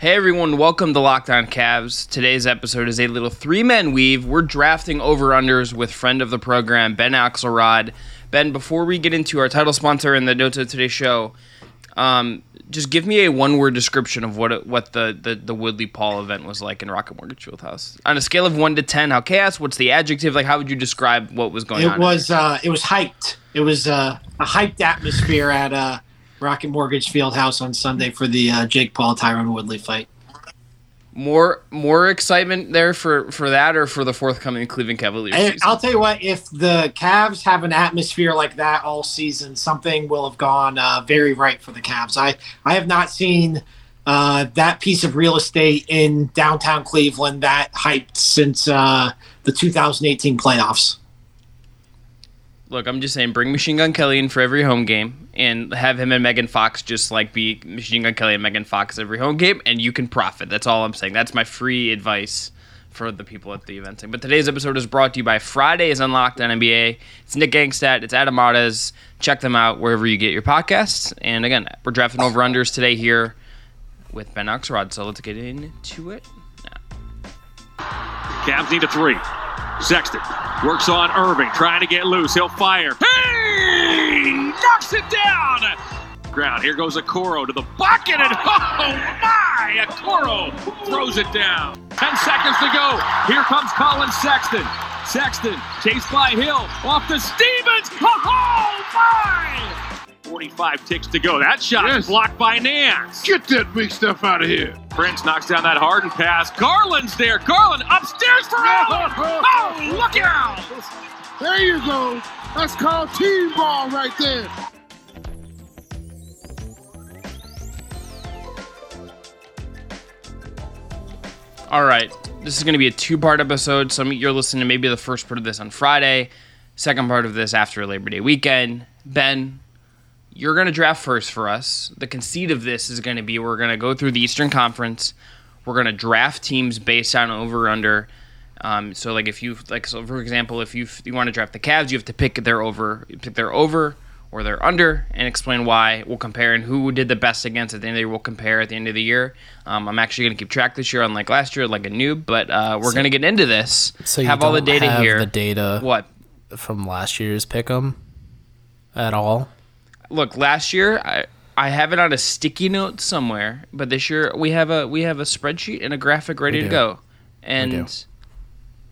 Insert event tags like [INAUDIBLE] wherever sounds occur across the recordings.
Hey everyone, welcome to Locked On Cavs. Today's episode is a little three man weave. We're drafting over unders with friend of the program, Ben Axelrod. Ben, before we get into our title sponsor and the notes of today's show, um, just give me a one word description of what it, what the, the, the Woodley Paul event was like in Rocket Mortgage Fieldhouse. On a scale of one to ten, how chaos? What's the adjective? Like, how would you describe what was going It on? It was uh, it was hyped. It was uh, a hyped atmosphere at uh, Rocket Mortgage Fieldhouse on Sunday for the uh, Jake Paul Tyron Woodley fight. more more excitement there for for that or for the forthcoming Cleveland Cavaliers And? I'll tell you what, if the Cavs have an atmosphere like that all season, something will have gone uh, very right for the Cavs. I I have not seen uh, that piece of real estate in downtown Cleveland that hyped since uh, the 2018 playoffs. Look, I'm just saying, bring Machine Gun Kelly in for every home game, and have him and Megan Fox just like be Machine Gun Kelly and Megan Fox every home game, and you can profit. That's all I'm saying. That's my free advice for the people at the event. But today's episode is brought to you by Fridays Unlocked on NBA. It's Nick Angstadt, it's Adam Mares. Check them out wherever you get your podcasts. And again, we're drafting over unders today here with Ben Axelrod. So let's get into it. Cavs need a three. Sexton works on Irving, trying to get loose. He'll fire. Knocks it down! Ground. Here goes Okoro to the bucket, and oh my! Okoro throws it down. Ten seconds to go. Here comes Collin Sexton. Sexton chased by Hill. Off to Stevens. Oh, oh my! 45 ticks to go. That shot Yes. blocked by Nance. Get that big stuff out of here. Prince knocks down that Harden pass. Garland's there. Garland upstairs for Allen. [LAUGHS] Oh, look out! There you go. That's called team ball right there. All right. This is going to be a two part episode. So you're listening to maybe the first part of this on Friday, second part of this after Labor Day weekend. Ben, you're going to draft first for us. The conceit of this is going to be we're going to go through the Eastern Conference. We're going to draft teams based on over under. Um, so like if you like so for example if you you want to draft the Cavs you have to pick their over pick their over or their under and explain why. We'll compare and who did the best against at the end of the year. We'll compare at the end of the year. Um, I'm actually going to keep track this year, unlike last year, like a noob. But uh, we're going to get into this. So you have all the don't data have here. The data What? from last year's pick'em at all. Look, last year I I have it on a sticky note somewhere, but this year we have a we have a spreadsheet and a graphic ready to go, and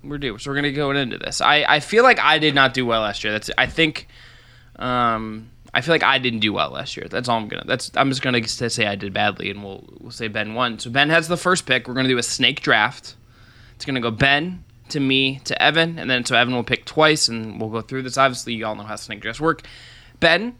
we're due. So we're gonna go into this. I I feel like I did not do well last year. That's I think, um. I feel like I didn't do well last year. That's all I'm gonna. That's I'm just gonna say I did badly, and we'll we'll say Ben won. So Ben has the first pick. We're gonna do a snake draft. It's gonna go Ben to me to Evan, and then so Evan will pick twice, and we'll go through this. Obviously, you all know how snake drafts work. Ben,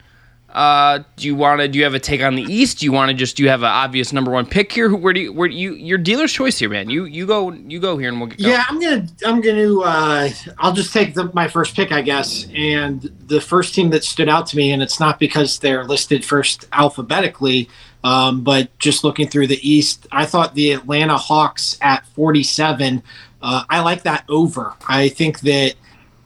uh, do you want to? Do you have a take on the East? Do you want to just? Do you have an obvious number one pick here? Who, where do you? Where do you? Your dealer's choice here, man. You you go you go here, and we'll get going. Yeah, I'm gonna I'm gonna uh, I'll just take the, my first pick, I guess. And the first team that stood out to me, and it's not because they're listed first alphabetically, um, but just looking through the East, I thought the Atlanta Hawks at 47. Uh, I like that over. I think that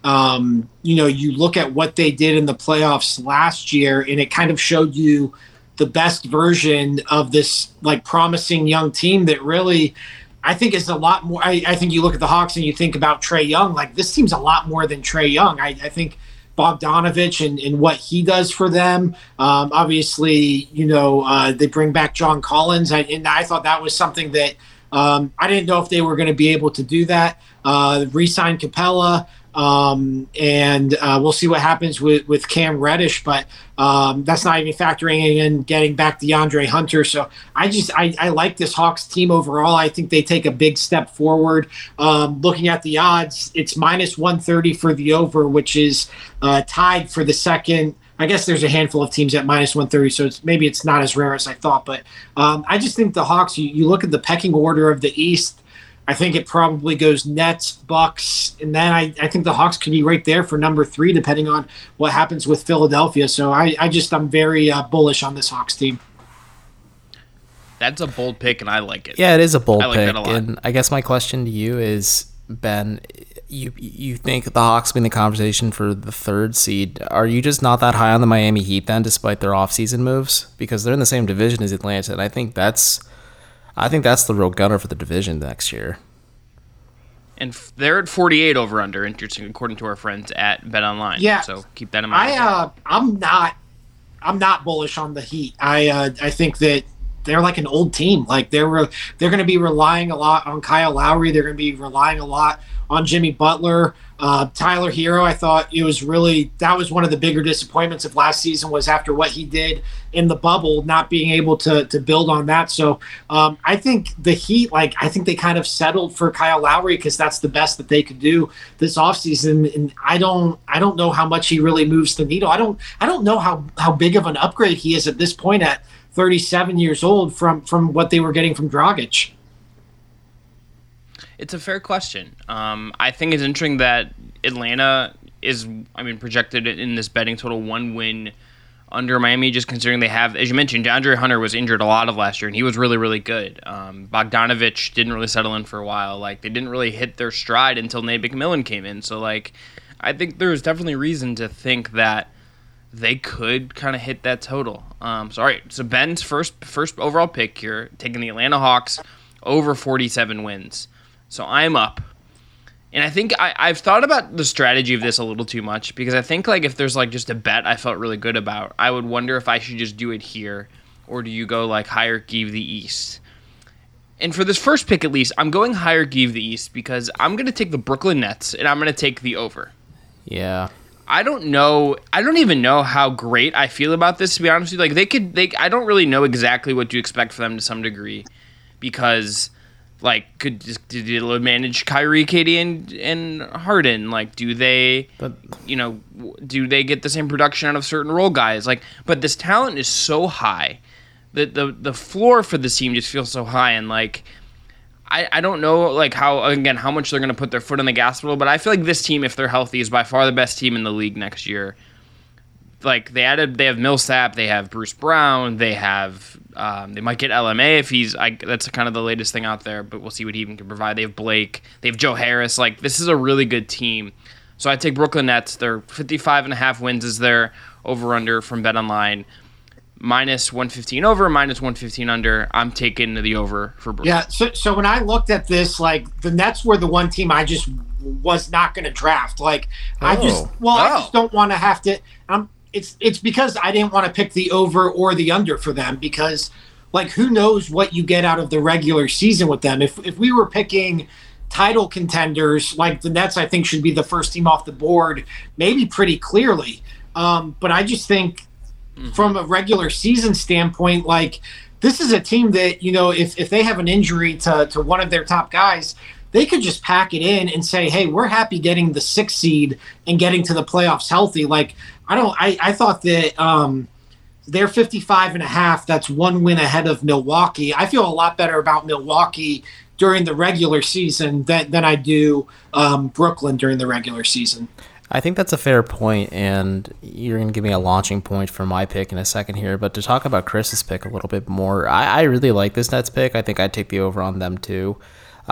um, you know you look at what they did in the playoffs last year, and it kind of showed you the best version of this like promising young team that really I think is a lot more. I, I think you look at the Hawks and you think about Trae Young. Like this team's a lot more than Trae Young. I, I think Bogdanovich and, and what he does for them. Um, obviously, you know uh, they bring back John Collins, I, and I thought that was something that um, I didn't know if they were going to be able to do that. Uh, re-sign Capela. Um, and uh, we'll see what happens with, with Cam Reddish, but um, that's not even factoring in getting back De'Andre Hunter. So I just I, I like this Hawks team overall. I think they take a big step forward. Um, looking at the odds, it's minus 130 for the over, which is uh, tied for the second. I guess there's a handful of teams at minus 130, so it's, maybe it's not as rare as I thought. But um, I just think the Hawks. You, you look at the pecking order of the East. I think it probably goes Nets, Bucks, and then I, I think the Hawks could be right there for number three, depending on what happens with Philadelphia. So I, I just I'm very uh, bullish on this Hawks team. That's a bold pick, and I like it. Yeah, it is a bold I like pick. that a lot. And I guess my question to you is, Ben, you you think the Hawks be in the conversation for the third seed? Are you just not that high on the Miami Heat then, despite their offseason moves? Because they're in the same division as Atlanta, and I think that's. I think that's the real gunner for the division next year. And f- they're at 48 over under, interesting, according to our friends at BetOnline. Yeah. So keep that in mind. I uh, I'm not, I'm not bullish on the Heat. I uh, I think that they're like an old team. Like they're re- they're going to be relying a lot on Kyle Lowry. They're going to be relying a lot on Jimmy Butler. Uh, Tyler Herro, I thought it was really that was one of the bigger disappointments of last season was after what he did in the bubble, not being able to to build on that. So um, I think the Heat, like I think they kind of settled for Kyle Lowry because that's the best that they could do this offseason. And I don't I don't know how much he really moves the needle. I don't I don't know how how big of an upgrade he is at this point at 37 years old from from what they were getting from Dragic. It's a fair question. Um, I think it's interesting that Atlanta is, I mean, projected in this betting total one win under Miami, just considering they have, as you mentioned, De'Andre Hunter was injured a lot of last year, and he was really, really good. Um, Bogdanovich didn't really settle in for a while. Like, they didn't really hit their stride until Nate McMillan came in. So, like, I think there's definitely reason to think that they could kind of hit that total. Um, so, all right, so Ben's first first overall pick here, taking the Atlanta Hawks over 47 wins. So I'm up. And I think I, I've thought about the strategy of this a little too much because I think like if there's like just a bet I felt really good about, I would wonder if I should just do it here or do you go like hierarchy of the East? And for this first pick at least, I'm going hierarchy of the East because I'm gonna take the Brooklyn Nets and I'm gonna take the over. Yeah. I don't know. I don't even know how great I feel about this. To be honest with you, like they could, they. I don't really know exactly what to expect for them to some degree, because like could just do they manage Kyrie, KD, and and Harden? Like, do they, But you know, do they get the same production out of certain role guys? Like, but this talent is so high, that the the floor for this team just feels so high, and like. I, I don't know like how again how much they're going to put their foot on the gas pedal, but I feel like this team, if they're healthy, is by far the best team in the league next year. Like they added, they have Millsap, they have Bruce Brown, they have um, they might get LMA if he's I, that's kind of the latest thing out there, but we'll see what he even can provide. They have Blake, they have Joe Harris. Like this is a really good team. So I take Brooklyn Nets. They're 55 and a half wins is their over under from BetOnline. Minus 115 over, minus 115 under. I'm taking the over for Brooklyn. Yeah. So, so when I looked at this, like the Nets were the one team I just was not going to draft. Like I just, Oh. well, I Oh. just don't want to have to. It's it's because I didn't want to pick the over or the under for them because, like, who knows what you get out of the regular season with them? If if we were picking title contenders, like the Nets, I think should be the first team off the board, maybe pretty clearly. Um, but I just think from a regular season standpoint, like this is a team that you know if, if they have an injury to, to one of their top guys they could just pack it in and say hey we're happy getting the sixth seed and getting to the playoffs healthy like i don't i, I thought that um they're 55 and a half that's one win ahead of milwaukee i feel a lot better about milwaukee during the regular season than, than i do um, brooklyn during the regular season I think that's a fair point, and you're going to give me a launching point for my pick in a second here. But to talk about Chris's pick a little bit more, I, I really like this Nets pick. I think I'd take the over on them too.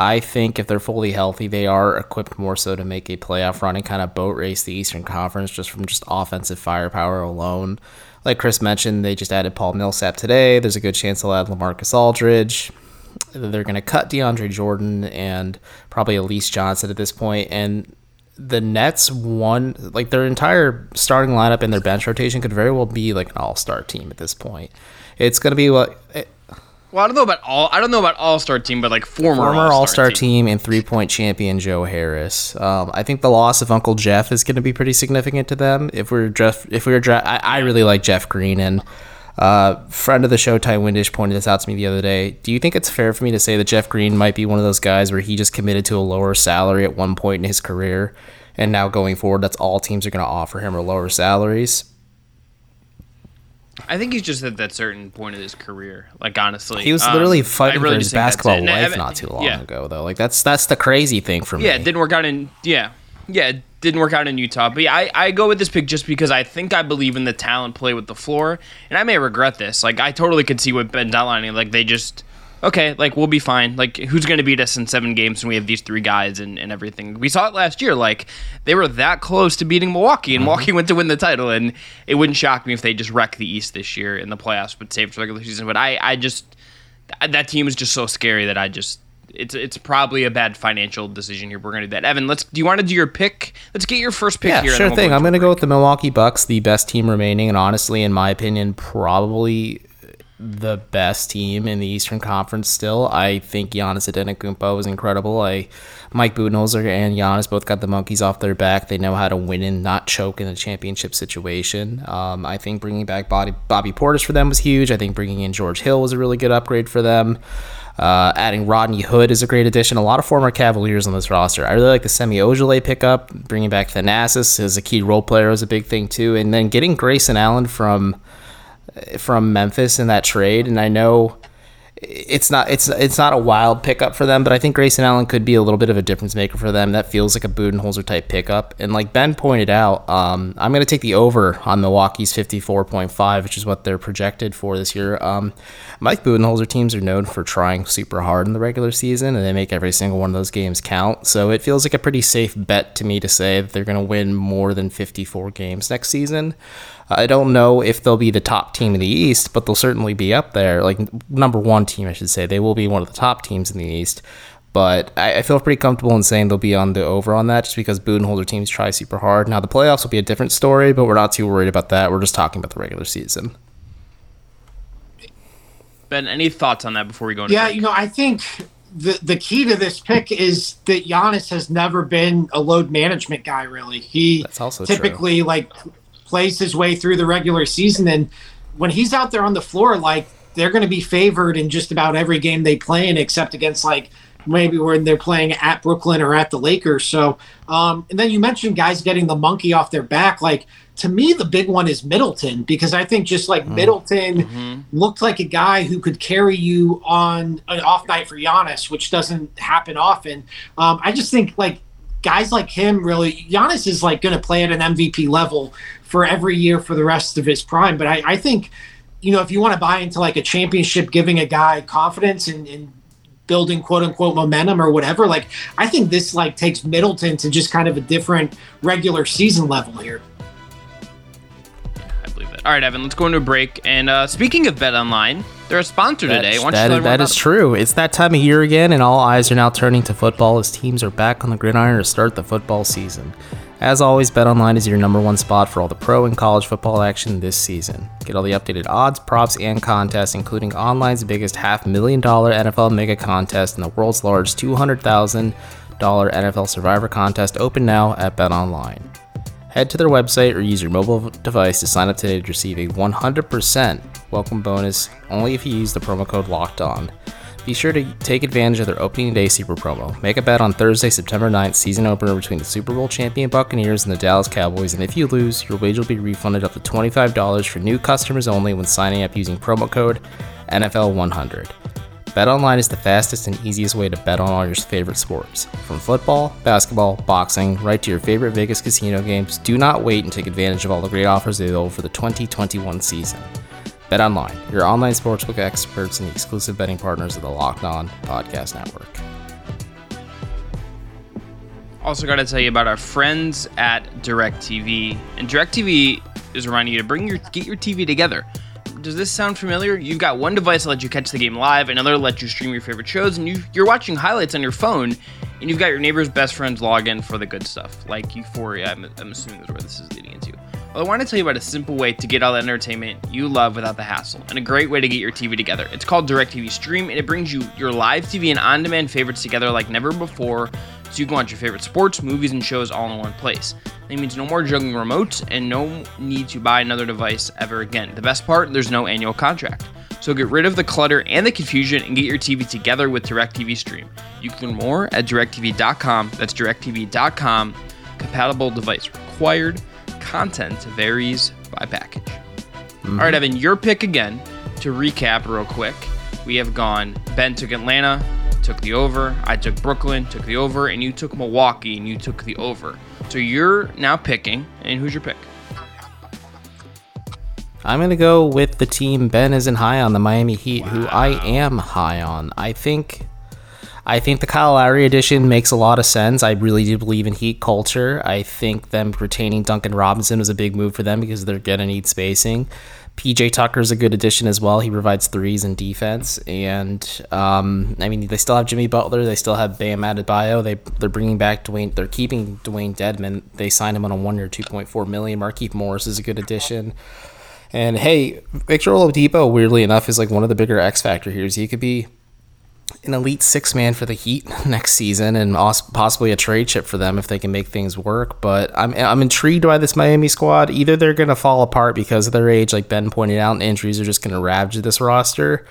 I think if they're fully healthy, they are equipped more so to make a playoff run and kind of boat race the Eastern Conference just from just offensive firepower alone. Like Chris mentioned, they just added Paul Millsap today. There's a good chance they'll add Lamarcus Aldridge. They're going to cut DeAndre Jordan and probably Alize Johnson at this point, and the Nets won like their entire starting lineup and their bench rotation could very well be like an all-star team at this point. It's going to be what Well, I don't know about all. I don't know about all star team, but like former, former all-star, all-star team. team and three-point champion Joe Harris. Um, I think the loss of Uncle Jeff is going to be pretty significant to them. If we're Jeff, if we're dra- I, I really like Jeff Green and. Uh, friend of the show, Ty Windish, pointed this out to me the other day. Do you think it's fair for me to say that Jeff Green might be one of those guys where he just committed to a lower salary at one point in his career, and now going forward, that's all teams are going to offer him are lower salaries? I think he's just at that certain point of his career. Like honestly, He was Um, literally I fighting really for his just think that's basketball. I- life not too long yeah. ago, though. Like that's that's the crazy thing for me. Yeah, it didn't work out in yeah, yeah, it didn't work out in Utah. But yeah, I, I go with this pick just because I think I believe in the talent play with the floor, and I may regret this. Like I totally could see what Ben's outlining. Like they just okay, like we'll be fine. Like who's going to beat us in seven games when we have these three guys and, and everything? We saw it last year. Like they were that close to beating Milwaukee, and mm-hmm. Milwaukee went to win the title. And it wouldn't shock me if they just wreck the East this year in the playoffs, but save for regular season. But I I just that team is just so scary that I just it's it's probably a bad financial decision here. We're gonna do that. Evan, let's. Do you want to do your pick? Let's get your first pick Yeah, here. sure we'll thing. go I'm into going to a go with the Milwaukee Bucks, the best team remaining, and honestly, in my opinion, probably the best team in the Eastern Conference still. I think Giannis Antetokounmpo is incredible. I Mike Budenholzer and Giannis both got the monkeys off their back. They know how to win and not choke in a championship situation. Um, I think bringing back Bobby, Bobby Portis for them was huge. I think bringing in George Hill was a really good upgrade for them. Uh, adding Rodney Hood is a great addition. A lot of former Cavaliers on this roster. I really like the Semi Ojeleye pickup. Bringing back Thanasis as a key role player is a big thing too. And then getting Grayson Allen from from Memphis in that trade. And I know it's not it's it's not a wild pickup for them, but I think Grayson Allen could be a little bit of a difference maker for them. That feels like a Budenholzer type pickup. And like Ben pointed out, um, I'm going to take the over on Milwaukee's 54.5, which is what they're projected for this year. Um, Mike Budenholzer teams are known for trying super hard in the regular season, and they make every single one of those games count. So it feels like a pretty safe bet to me to say that they're going to win more than 54 games next season. I don't know if they'll be the top team in the East, but they'll certainly be up there. Like number one team, I should say. They will be one of the top teams in the East. But I, I feel pretty comfortable in saying they'll be on the over on that just because Budenholzer teams try super hard. Now, the playoffs will be a different story, but we're not too worried about that. We're just talking about the regular season. Ben, any thoughts on that before we go into Yeah, break? you know, I think the the key to this pick is that Giannis has never been a load management guy. Really, he That's also true. typically like plays his way through the regular season, and when he's out there on the floor, like they're going to be favored in just about every game they play in, except against like maybe when they're playing at Brooklyn or at the Lakers. So, um, and then you mentioned guys getting the monkey off their back, like. To me, the big one is Middleton because I think just like Middleton looked like a guy who could carry you on an off night for Giannis, which doesn't happen often. Um, I just think like guys like him really Giannis is like going to play at an MVP level for every year for the rest of his prime. But I, I think you know if you want to buy into like a championship, giving a guy confidence and, and building quote unquote momentum or whatever, like I think this like takes Middleton to just kind of a different regular season level here. I believe that. All right, Evan, let's go into a break. And uh, speaking of BetOnline, they're a sponsor today. Why That- that about true. It's that time of year again, and all eyes are now turning to football as teams are back on the gridiron to start the football season. As always, BetOnline is your number one spot for all the pro and college football action this season. Get all the updated odds, props, and contests, including online's biggest half million dollar NFL mega contest and the world's largest $200,000 NFL Survivor contest open now at BetOnline. Head to their website or use your mobile device to sign up today to receive a 100% welcome bonus only if you use the promo code Locked On. Be sure to take advantage of their opening day super promo. Make a bet on Thursday, September 9th, season opener between the Super Bowl champion Buccaneers and the Dallas Cowboys, and if you lose, your wager will be refunded up to $25 for new customers only when signing up using promo code NFL100. BetOnline is the fastest and easiest way to bet on all your favorite sports. From football, basketball, boxing, right to your favorite Vegas casino games, do not wait and take advantage of all the great offers available for the 2021 season. BetOnline, your online sportsbook experts and the exclusive betting partners of the Locked On Podcast Network. Also, got to tell you about our friends at DirecTV. And DirecTV is reminding you to bring your get your TV together. Does this sound familiar? You've got one device that lets you catch the game live, another lets you stream your favorite shows, and you, you're watching highlights on your phone, and you've got your neighbor's best friends log in for the good stuff, like Euphoria. I'm, I'm assuming that's where this is leading into. Well, I want to tell you about a simple way to get all the entertainment you love without the hassle, and a great way to get your TV together. It's called DirecTV Stream, and it brings you your live TV and on-demand favorites together like never before, so you can watch your favorite sports, movies, and shows all in one place. That means no more juggling remotes and no need to buy another device ever again. The best part, there's no annual contract. So get rid of the clutter and the confusion and get your TV together with DirecTV Stream. You can learn more at directv.com. That's directv.com. Compatible device required. Content varies by package. Mm-hmm. All right, Evan, your pick again. To recap real quick, we have gone Ben took Atlanta, took the over. I took Brooklyn, took the over, and you took Milwaukee, and you took the over. So you're now picking, and who's your pick? I'm going to go with the team Ben isn't high on, the Miami Heat, who I am high on. I think I think the Kyle Lowry edition makes a lot of sense. I really do believe in Heat culture. I think them retaining Duncan Robinson was a big move for them because they're going to need spacing. PJ Tucker is a good addition as well. He provides threes and defense, and um, I mean they still have Jimmy Butler. They still have Bam Adebayo. They they're bringing back Dewayne. They're keeping Dewayne Dedmon. They signed him on a one year, two point four million. Markieff Morris is a good addition. And hey, Victor Oladipo, weirdly enough, is like one of the bigger X factor here. So He could be an elite six man for the Heat [LAUGHS] next season and possibly a trade chip for them if they can make things work. But I'm I'm intrigued by this Miami squad. Either they're going to fall apart because of their age, like Ben pointed out, and injuries are just going to ravage this roster,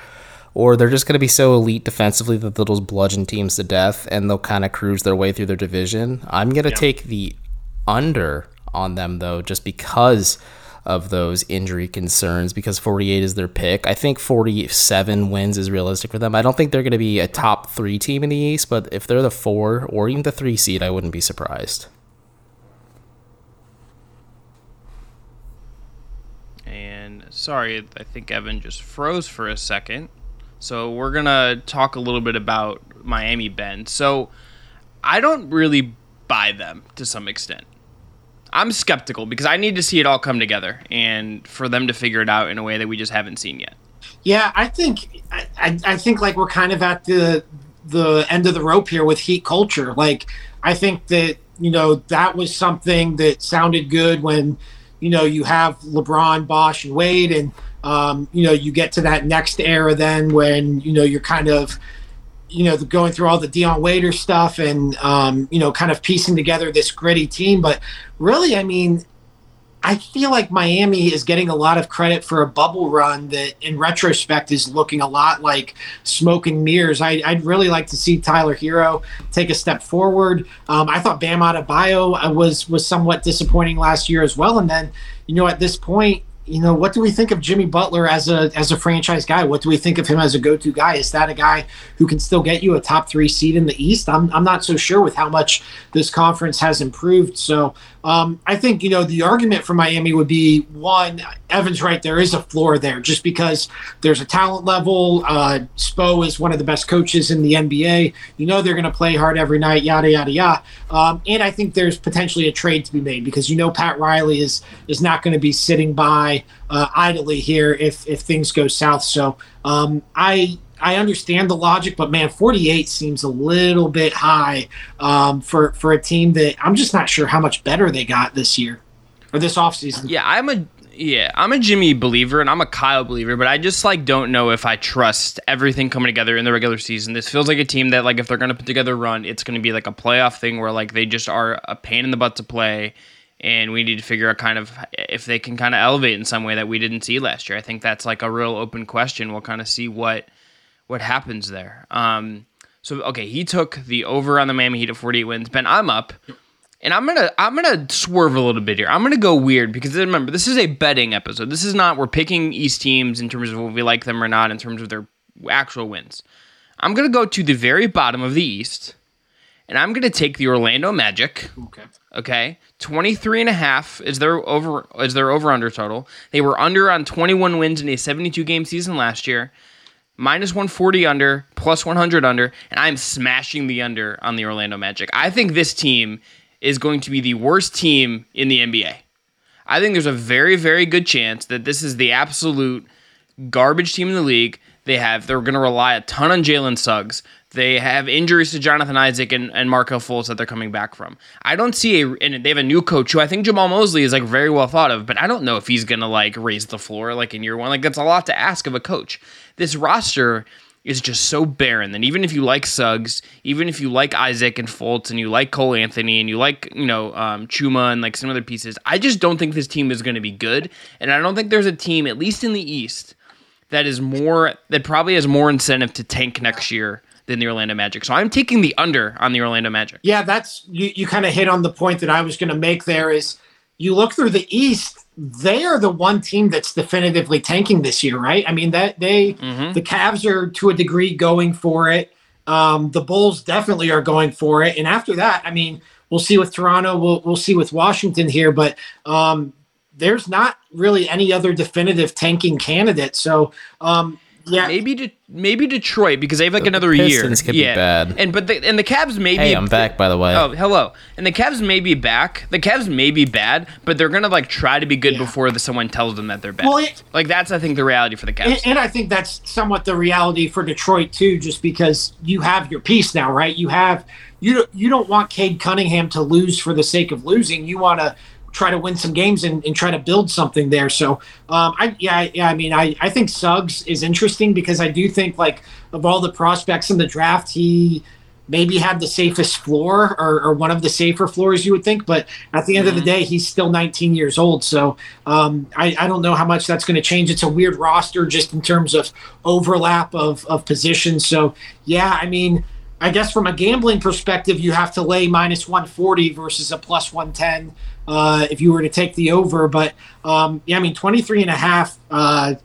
or they're just going to be so elite defensively that they'll just bludgeon teams to death and they'll kind of cruise their way through their division. I'm going to yeah. take the under on them though, just because of those injury concerns because 48 is their pick. I think 47 wins is realistic for them. I don't think they're going to be a top three team in the East, but if they're the four or even the three seed, I wouldn't be surprised. And sorry, I think Evan just froze for a second. So we're going to talk a little bit about Miami Ben. So I don't really buy them to some extent. I'm skeptical because I need to see it all come together and for them to figure it out in a way that we just haven't seen yet. Yeah, I think I, I think like we're kind of at the the end of the rope here with heat culture. Like I think that you know that was something that sounded good when you know you have LeBron, Bosh, and Wade, and um, you know you get to that next era then when you know you're kind of you know, going through all the Dion Waiter stuff and, um, you know, kind of piecing together this gritty team. But really, I mean, I feel like Miami is getting a lot of credit for a bubble run that, in retrospect, is looking a lot like smoke and mirrors. I, would really like to see Tyler Herro take a step forward. Um, I thought Bam Adebayo uh, was was somewhat disappointing last year as well. And then, you know, at this point, you know, what do we think of Jimmy Butler as a as a franchise guy? What do we think of him as a go-to guy? Is that a guy who can still get you a top three seed in the East? I'm I'm not so sure with how much this conference has improved. So um, I think you know the argument for Miami would be one. Evans right there is a floor there just because there's a talent level. Uh, Spo is one of the best coaches in the NBA. You know they're going to play hard every night. Yada yada yada. Um, and I think there's potentially a trade to be made because you know Pat Riley is is not going to be sitting by uh, idly here if if things go south. So um, I I understand the logic, but man, 48 seems a little bit high um, for for a team that I'm just not sure how much better they got this year or this offseason. Yeah, I'm a yeah, I'm a Jimmy believer and I'm a Kyle believer, but I just like don't know if I trust everything coming together in the regular season. This feels like a team that like if they're gonna put together a run, it's gonna be like a playoff thing where like they just are a pain in the butt to play and we need to figure out kind of if they can kind of elevate in some way that we didn't see last year. I think that's like a real open question. We'll kind of see what what happens there. Um, so okay, he took the over on the Miami Heat at 48 wins. Ben, I'm up. And I'm gonna I'm gonna swerve a little bit here. I'm gonna go weird because remember this is a betting episode. This is not we're picking East teams in terms of if we like them or not in terms of their actual wins. I'm gonna go to the very bottom of the East, and I'm gonna take the Orlando Magic. Okay. Okay. 23 and a half is their over is their over under total. They were under on 21 wins in a 72 game season last year minus 140 under, plus 100 under, and I'm smashing the under on the Orlando Magic. I think this team is going to be the worst team in the NBA. I think there's a very, very good chance that this is the absolute garbage team in the league. They have they're going to rely a ton on Jalen Suggs. They have injuries to Jonathan Isaac and, and Markelle Fultz that they're coming back from. I don't see a and they have a new coach who I think Jamahl Mosley is like very well thought of, but I don't know if he's gonna like raise the floor like in year one. Like that's a lot to ask of a coach. This roster is just so barren that even if you like Suggs, even if you like Isaac and Fultz and you like Cole Anthony and you like, you know, um, Chuma and like some other pieces, I just don't think this team is going to be good. And I don't think there's a team, at least in the East, that is more, that probably has more incentive to tank next year than the Orlando Magic. So I'm taking the under on the Orlando Magic. Yeah, that's you, you kind of hit on the point that I was going to make there is you look through the East, they are the one team that's definitively tanking this year, right? I mean that they mm-hmm. the Cavs are to a degree going for it. Um, the Bulls definitely are going for it. And after that, I mean, we'll see with Toronto, we'll we'll see with Washington here, but um, there's not really any other definitive tanking candidate. So um, Yeah. maybe De- maybe Detroit because they have like another year. Pistons could be yeah. bad. And but the, and the Cavs maybe. Hey, I'm back by the way. Oh, hello. And the Cavs may be back. The Cavs may be bad, but they're gonna like try to be good Yeah. before the, someone tells them that they're bad. Well, it- like that's I think the reality for the Cavs. And, and I think that's somewhat the reality for Detroit too, just because you have your piece now, right? You have you don't you don't want Cade Cunningham to lose for the sake of losing. You want to try to win some games and, and try to build something there. So um, I yeah yeah I mean I I think Suggs is interesting because I do think like of all the prospects in the draft he maybe had the safest floor or, or one of the safer floors you would think. But at the end of the day he's still 19 years old. So um, I, I don't know how much that's going to change. It's a weird roster just in terms of overlap of, of positions. So yeah i mean i guess from a gambling perspective you have to lay minus 140 versus a plus 110 uh, if you were to take the over but um, yeah i mean 23 and a half uh,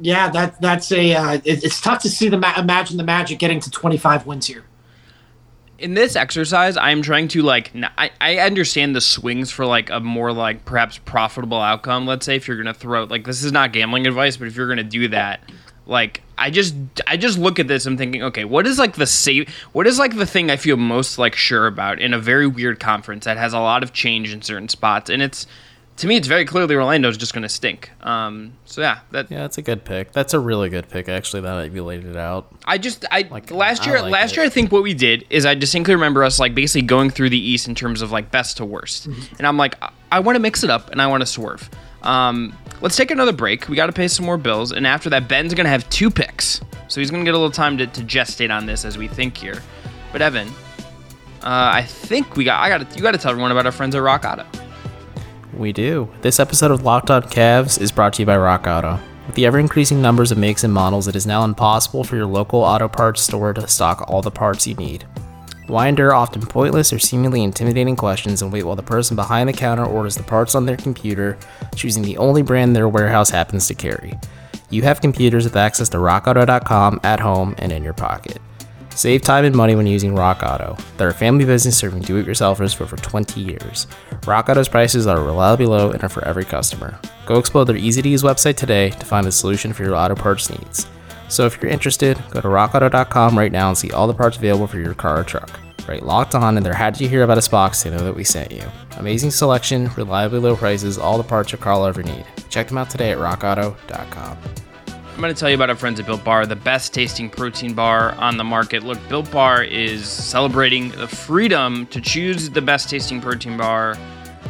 yeah, that that's a. Uh, it, it's tough to see the ma- imagine the Magic getting to 25 wins here. in this exercise, I'm trying to like I, I understand the swings for like a more like perhaps profitable outcome. Let's say if you're gonna throw like this is not gambling advice, but if you're gonna do that, like I just I just look at this. I'm thinking, okay, what is like the safe? What is like the thing I feel most like sure about in a very weird conference that has a lot of change in certain spots, and it's to me it's very clearly Orlando's just gonna stink. Um, so yeah, that Yeah, that's a good pick. That's a really good pick, actually. That you laid it out. I just I Like, last I year like last it. year I think what we did is I distinctly remember us like basically going through the East in terms of like best to worst, and I'm like I, I want to mix it up and I want to swerve. Um, let's take another break. We got to pay some more bills, and after that, Ben's gonna have two picks, so he's gonna get a little time to, to gestate on this as we think here. But Evan, uh, I think we got I got you got to tell everyone about our friends at Rock Auto. We do. This episode of Locked On Cavs is brought to you by Rock Auto. With the ever increasing numbers of makes and models, it is now impossible for your local auto parts store to stock all the parts you need. Endure often pointless or seemingly intimidating questions and wait while the person behind the counter orders the parts on their computer, choosing the only brand their warehouse happens to carry? You have computers with access to rockauto.com at home and in your pocket. Save time and money when using Rock Auto. They're a family business serving do it yourselfers for over 20 years. Rock Auto's prices are reliably low and are for every customer. Go explore their easy to use website today to find the solution for your auto parts needs. So if you're interested, go to rockauto.com right now and see all the parts available for your car or truck. Right locked on in their How You Hear About Us box to know that we sent you. Amazing selection, reliably low prices, all the parts your car will ever need. Check them out today at rockauto.com. I'm going to tell you about our friends at Built Bar, the best tasting protein bar on the market. Look, Built Bar is celebrating the freedom to choose the best tasting protein bar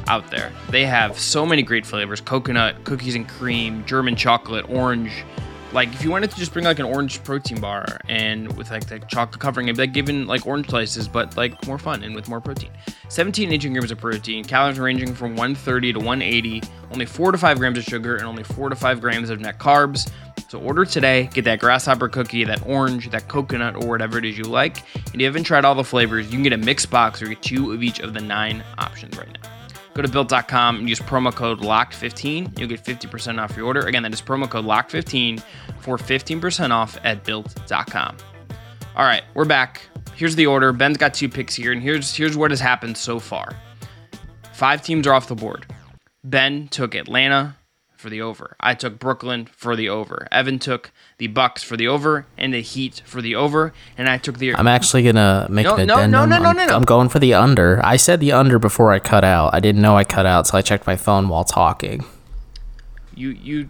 out there. They have so many great flavors coconut, cookies and cream, German chocolate, orange. Like, if you wanted to just bring like an orange protein bar and with like the chocolate covering it, like given like orange slices, but like more fun and with more protein. 17 18 grams of protein, calories ranging from 130 to 180, only 4 to 5 grams of sugar, and only 4 to 5 grams of net carbs. So order today, get that grasshopper cookie, that orange, that coconut, or whatever it is you like. And if you haven't tried all the flavors, you can get a mixed box or get two of each of the nine options right now. Go to built.com and use promo code LOCKED15. You'll get 50% off your order. Again, that is promo code LOCKED15 for 15% off at built.com. All right, we're back. Here's the order. Ben's got two picks here, and here's here's what has happened so far. Five teams are off the board. Ben took Atlanta for the over. I took Brooklyn for the over. Evan took the Bucks for the over and the Heat for the over, and I took the. I'm actually gonna make No, an no, no, addendum. no, no, I'm, no, no. I'm going for the under. I said the under before I cut out. I didn't know I cut out, so I checked my phone while talking. you you.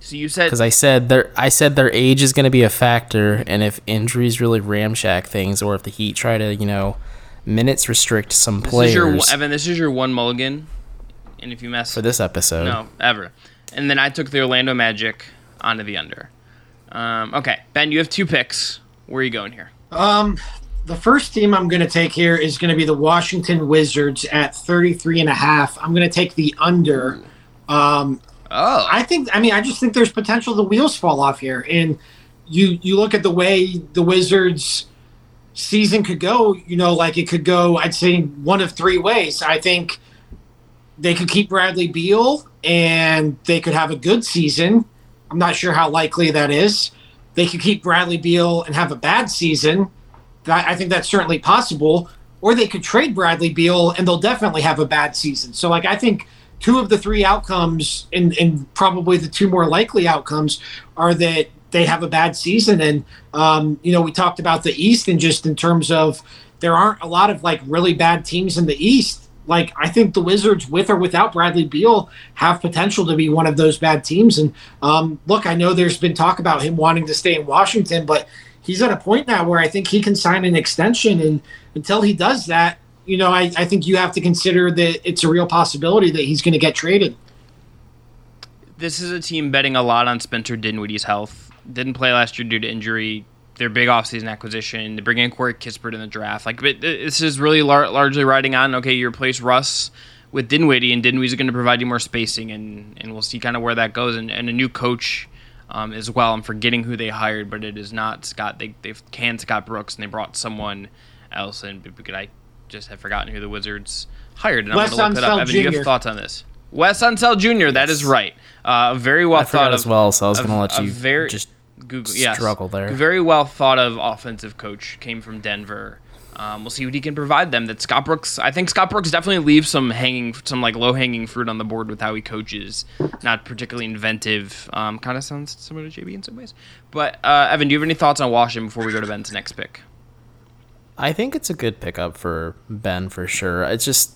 So you said Because I said their I said their age is gonna be a factor, and if injuries really ramshack things, or if the Heat try to you know minutes restrict some this is your players Evan. This is your one mulligan, and if you mess for this episode. No, ever. And then I took the Orlando Magic onto the under. Um, okay, Ben, you have two picks. Where are you going here? Um, the first team I'm going to take here is going to be the Washington Wizards at 33 and a half. I'm going to take the under. Um, Oh, I think. I mean, I just think there's potential the wheels fall off here, and you you look at the way the Wizards season could go. You know, like it could go. I'd say one of three ways. I think they could keep Bradley Beal, and they could have a good season. I'm not sure how likely that is. They could keep Bradley Beal and have a bad season. I think that's certainly possible. Or they could trade Bradley Beal, and they'll definitely have a bad season. So, like, I think two of the three outcomes, and, and probably the two more likely outcomes, are that they have a bad season. And, um, you know, we talked about the East and just in terms of there aren't a lot of like really bad teams in the East. Like, I think the Wizards, with or without Bradley Beal, have potential to be one of those bad teams. And um, look, I know there's been talk about him wanting to stay in Washington, but he's at a point now where I think he can sign an extension. And until he does that, you know, I, I think you have to consider that it's a real possibility that he's going to get traded. This is a team betting a lot on Spencer Dinwiddie's health. Didn't play last year due to injury. Their big offseason acquisition. They bring in Corey Kispert in the draft. Like, but this is really lar- largely riding on. Okay, you replace Russ with Dinwiddie, and Dinwiddie's going to provide you more spacing, and and we'll see kind of where that goes. And, and a new coach um, as well. I'm forgetting who they hired, but it is not Scott. They they've canned Scott Brooks, and they brought someone else in. But I just have forgotten who the Wizards hired, and Wes I'm going to look that up. Unseld Evan, do you have thoughts on this? Wes Unseld Jr. That is right. Uh, very well I thought forgot of as well, so I was going to let you very, just Google, yes, struggle there. Very well thought of offensive coach came from Denver. Um, we'll see what he can provide them. That Scott Brooks, I think Scott Brooks definitely leaves some hanging, some like low hanging fruit on the board with how he coaches. Not particularly inventive. Um, kind of sounds similar to JB in some ways. But uh, Evan, do you have any thoughts on Washington before we go to Ben's next pick? I think it's a good pickup for Ben for sure. It's just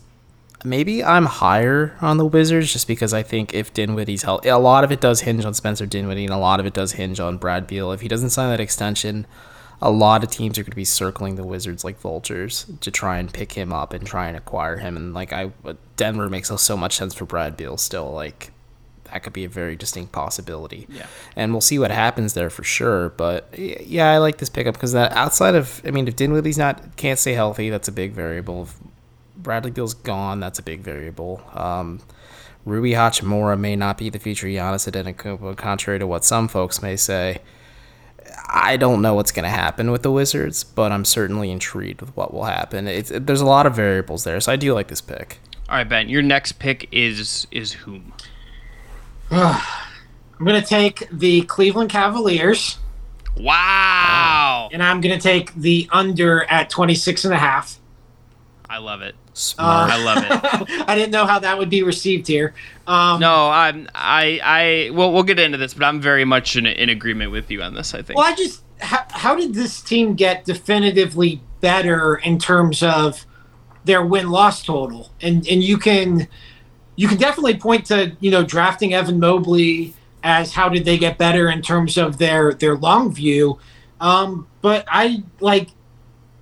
maybe I'm higher on the Wizards just because I think if Dinwiddie's healthy, a lot of it does hinge on Spencer Dinwiddie and a lot of it does hinge on Brad Beal. If he doesn't sign that extension, a lot of teams are going to be circling the Wizards like vultures to try and pick him up and try and acquire him. And like I, uh, Denver makes so much sense for Brad Beal still. Like that could be a very distinct possibility. Yeah. And we'll see what happens there for sure. But yeah, I like this pickup because that outside of, I mean, if Dinwiddie's not can't stay healthy, that's a big variable. If Bradley Beal's gone, that's a big variable. Um, Rui Hachimura may not be the future Giannis Antetokounmpo, contrary to what some folks may say. I don't know what's going to happen with the Wizards, but I'm certainly intrigued with what will happen. It's, there's a lot of variables there, so I do like this pick. All right, Ben, your next pick is is whom? [SIGHS] I'm going to take the Cleveland Cavaliers, Wow, and I'm going to take the under at 26 and a half. I love it. Smart. I love it. [LAUGHS] I didn't know how that would be received here. Um, No, I'm I I well we'll get into this, but I'm very much in, in agreement with you on this. I think. Well, I just how, how did this team get definitively better in terms of their win loss total? And and you can you can definitely point to you know drafting Evan Mobley as how did they get better in terms of their their long view. Um, but I like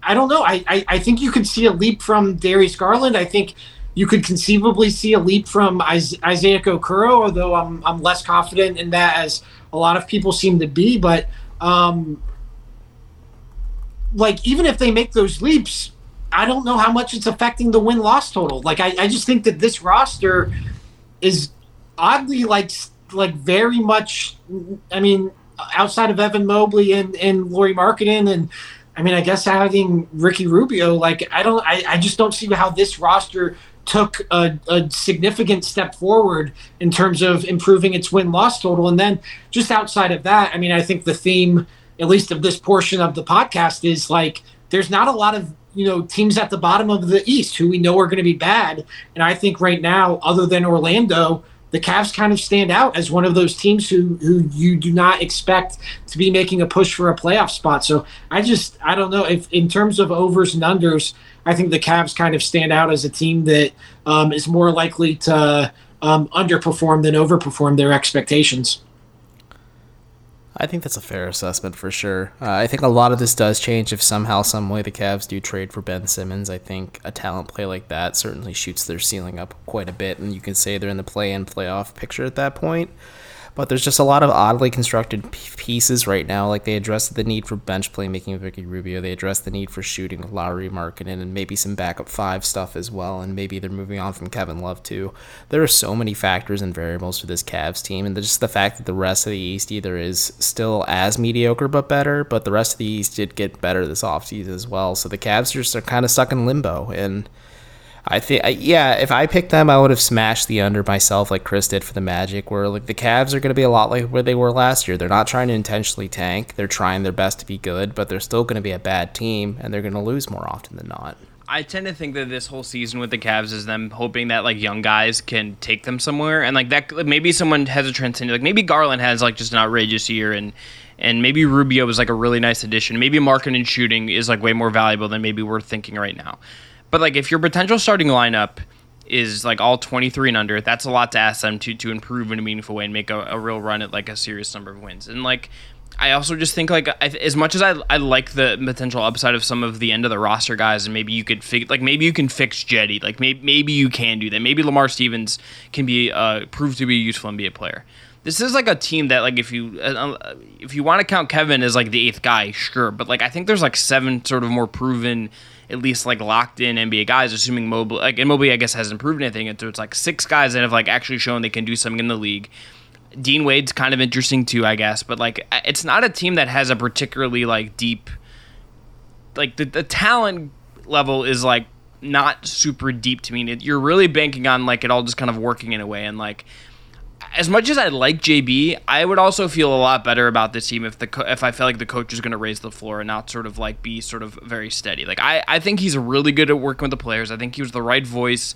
I don't know. I, I I think you could see a leap from Darius Garland. I think you could conceivably see a leap from Is- Isaiah Okoro, although I'm I'm less confident in that as a lot of people seem to be. But um, like even if they make those leaps, I don't know how much it's affecting the win loss total. Like I, I just think that this roster is oddly like like very much. I mean, outside of Evan Mobley and and Lauri Markkanen and. I mean, I guess adding Ricky Rubio, like I don't, I, I just don't see how this roster took a, a significant step forward in terms of improving its win loss total. And then just outside of that, I mean, I think the theme, at least of this portion of the podcast, is like there's not a lot of you know teams at the bottom of the East who we know are going to be bad. And I think right now, other than Orlando, the Cavs kind of stand out as one of those teams who who you do not expect to be making a push for a playoff spot. So I just I don't know if in terms of overs and unders, I think the Cavs kind of stand out as a team that um, is more likely to um, underperform than overperform their expectations. I think that's a fair assessment for sure. Uh, I think a lot of this does change if somehow, some way, the Cavs do trade for Ben Simmons. I think a talent play like that certainly shoots their ceiling up quite a bit, and you can say they're in the play-in, playoff picture at that point. But there's just a lot of oddly constructed pieces right now. Like they addressed the need for bench playmaking with Ricky Rubio. They addressed the need for shooting with Lauri Markkanen and maybe some backup five stuff as well. And maybe they're moving on from Kevin Love too. There are so many factors and variables for this Cavs team, and just the fact that the rest of the East either is still as mediocre but better, but the rest of the East did get better this offseason as well. So the Cavs just are kind of stuck in limbo and. I think, yeah, if I picked them, I would have smashed the under myself, like Chris did for the Magic. Where like the Cavs are going to be a lot like where they were last year. They're not trying to intentionally tank. They're trying their best to be good, but they're still going to be a bad team, and they're going to lose more often than not. I tend to think that this whole season with the Cavs is them hoping that like young guys can take them somewhere, and like that maybe someone has a transcendent like maybe Garland has like just an outrageous year, and and maybe Rubio was like a really nice addition. Maybe Markkanen shooting is like way more valuable than maybe we're thinking right now. But like if your potential starting lineup is like all 23 and under, that's a lot to ask them to to improve in a meaningful way and make a, a real run at like a serious number of wins. And like I also just think like I, as much as I, I like the potential upside of some of the end of the roster guys, and maybe you could fix like maybe you can fix Jetty, like maybe maybe you can do that. Maybe Lamar Stevens can be uh, prove to be a useful NBA player. This is like a team that like if you uh, uh if you want to count Kevin as like the eighth guy, sure, but like I think there's like seven sort of more proven, at least like locked in NBA guys. Assuming Mobley like and Mobley I guess hasn't proven anything, and so it's like six guys that have like actually shown they can do something in the league Dean Wade's kind of interesting too, I guess, but like it's not a team that has a particularly like deep like the, the talent level is like not super deep to me. You're really banking on like it all just kind of working in a way and like as much as I like JB, I would also feel a lot better about this team if the co- if I felt like the coach is going to raise the floor and not sort of like be sort of very steady. Like I I think he's really good at working with the players. I think he was the right voice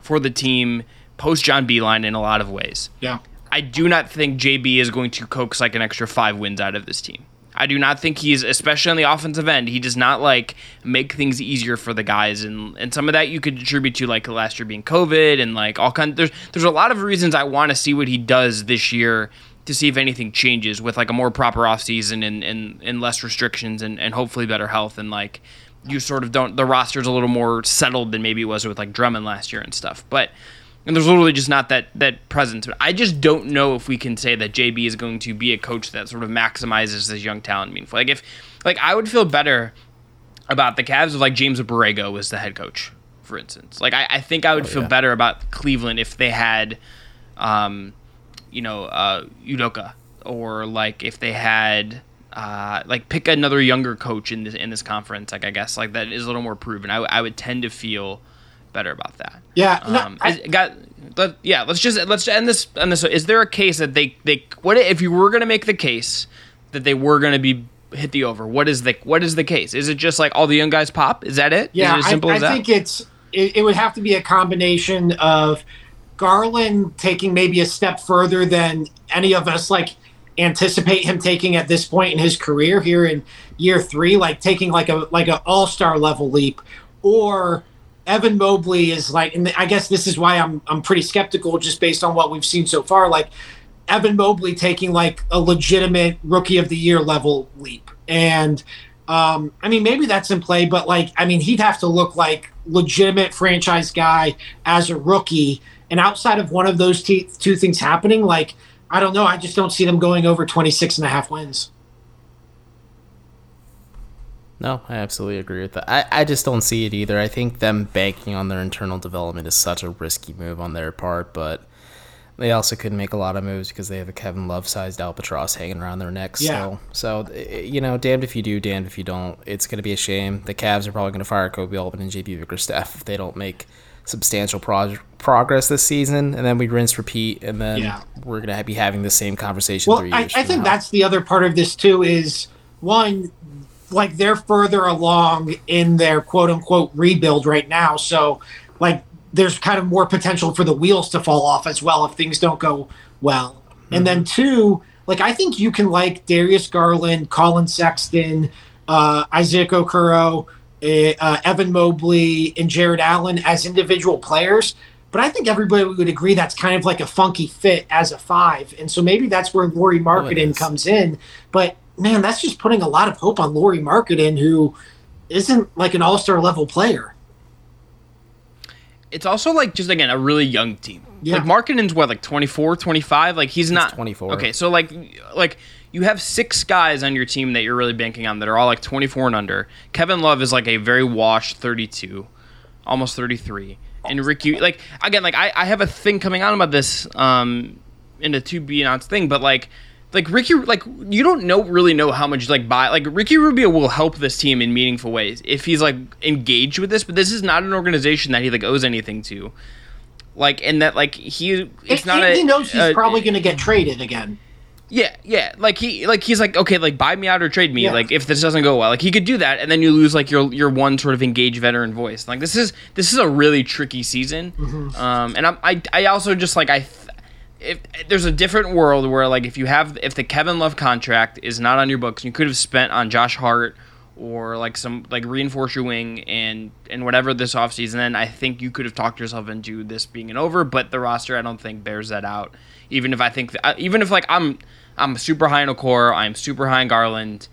for the team post John Beilein in a lot of ways. Yeah. I do not think JB is going to coax like an extra five wins out of this team. I do not think he's, especially on the offensive end, he does not like make things easier for the guys, and and some of that you could attribute to like last year being COVID and like all kinds. There's there's a lot of reasons I want to see what he does this year to see if anything changes with like a more proper offseason and, and and less restrictions and and hopefully better health and like you sort of don't the roster's a little more settled than maybe it was with like Drummond last year and stuff, but and there's literally just not that that presence. But I just don't know if we can say that JB is going to be a coach that sort of maximizes this young talent meaningful. Like if like I would feel better about the Cavs if like James Borrego was the head coach, for instance. Like I, I think I would oh, feel yeah. better about Cleveland if they had, um, you know, uh, Udoka or like if they had. Uh, like pick another younger coach in this in this conference. Like I guess like that is a little more proven. I, I would tend to feel better about that. Yeah. Um, I, is, got. Let, yeah. Let's just let's end this. End this. Is there a case that they they what if you were going to make the case that they were going to be hit the over? What is the what is the case? Is it just like all the young guys pop? Is that it? Yeah. It I, I think it's it, it would have to be a combination of Garland taking maybe a step further than any of us like anticipate him taking at this point in his career here in year three, like taking like a like an all star level leap, or Evan Mobley is like, and I guess this is why I'm I'm pretty skeptical just based on what we've seen so far. Like Evan Mobley taking like a legitimate rookie of the year level leap, and um, I mean maybe that's in play, but like I mean he'd have to look like legitimate franchise guy as a rookie, and outside of one of those t- two things happening, like I don't know, I just don't see them going over 26 and a half wins. No, I absolutely agree with that. I, I just don't see it either. I think them banking on their internal development is such a risky move on their part, but they also couldn't make a lot of moves because they have a Kevin Love sized albatross hanging around their necks. Yeah. So, so, you know, damned if you do, damned if you don't. It's going to be a shame. The Cavs are probably going to fire Koby Altman and JB Bickerstaff if they don't make substantial pro- progress this season, and then we rinse repeat, and then yeah. we're going to be having the same conversation. Well, I, I think now. that's the other part of this too. Is one, like they're further along in their quote unquote rebuild right now. So like there's kind of more potential for the wheels to fall off as well if things don't go well. Mm-hmm. And then two, like I think you can like Darius Garland, Collin Sexton, uh, Isaac Okoro, uh, uh, Evan Mobley, and Jarrett Allen as individual players. But I think everybody would agree that's kind of like a funky fit as a five. And so maybe that's where Lauri Markkanen oh, comes in. But man, that's just putting a lot of hope on Lauri Markkanen, who isn't like an all star level player. It's also like just again a really young team. Yeah. Like Markkanen's what like 24, 25? Like he's, he's not 24. Okay, so like like you have six guys on your team that you're really banking on that are all like 24 and under. Kevin Love is like a very washed 32, almost 33. And Ricky like again like I, I have a thing coming out about this um in a to be announced thing, but like like Ricky, like you don't know really know how much like buy like Ricky Rubio will help this team in meaningful ways if he's like engaged with this. But this is not an organization that he like owes anything to. Like and that like he it's not he, a, he knows he's probably going to get traded again. Yeah, yeah. Like he like he's like, okay, like buy me out or trade me. Yeah. Like if this doesn't go well. Like he could do that and then you lose like your your one sort of engaged veteran voice. Like this is this is a really tricky season. Um and I'm, I I also just like I th- if there's a different world where like if you have if the Kevin Love contract is not on your books, you could have spent on Josh Hart or like some like reinforce your wing and and whatever this offseason then I think you could have talked yourself into this being an over, but the roster I don't think bears that out. Even if I think th- uh, even if like I'm I'm super high in Okoro, I'm super high in Garland.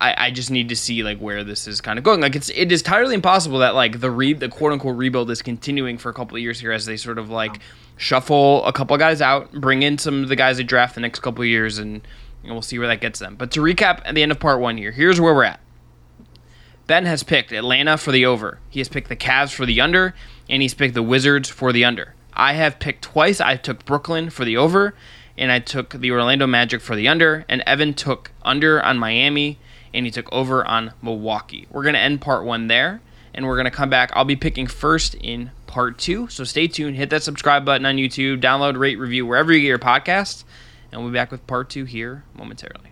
I, I just need to see like where this is kind of going. Like it's it is entirely impossible that like the re the quote unquote rebuild is continuing for a couple of years here as they sort of like shuffle a couple of guys out, bring in some of the guys they draft the next couple years, and, and we'll see where that gets them. But to recap at the end of part one here, here's where we're at. Ben has picked Atlanta for the over. He has picked the Cavs for the under, and he's picked the Wizards for the under. I have picked twice. I took Brooklyn for the over, and I took the Orlando Magic for the under, and Evan took under on Miami, and he took over on Milwaukee. We're going to end part one there, and we're going to come back. I'll be picking first in part two, so stay tuned. Hit that subscribe button on YouTube, download, rate, review wherever you get your podcast, and we'll be back with part two here momentarily.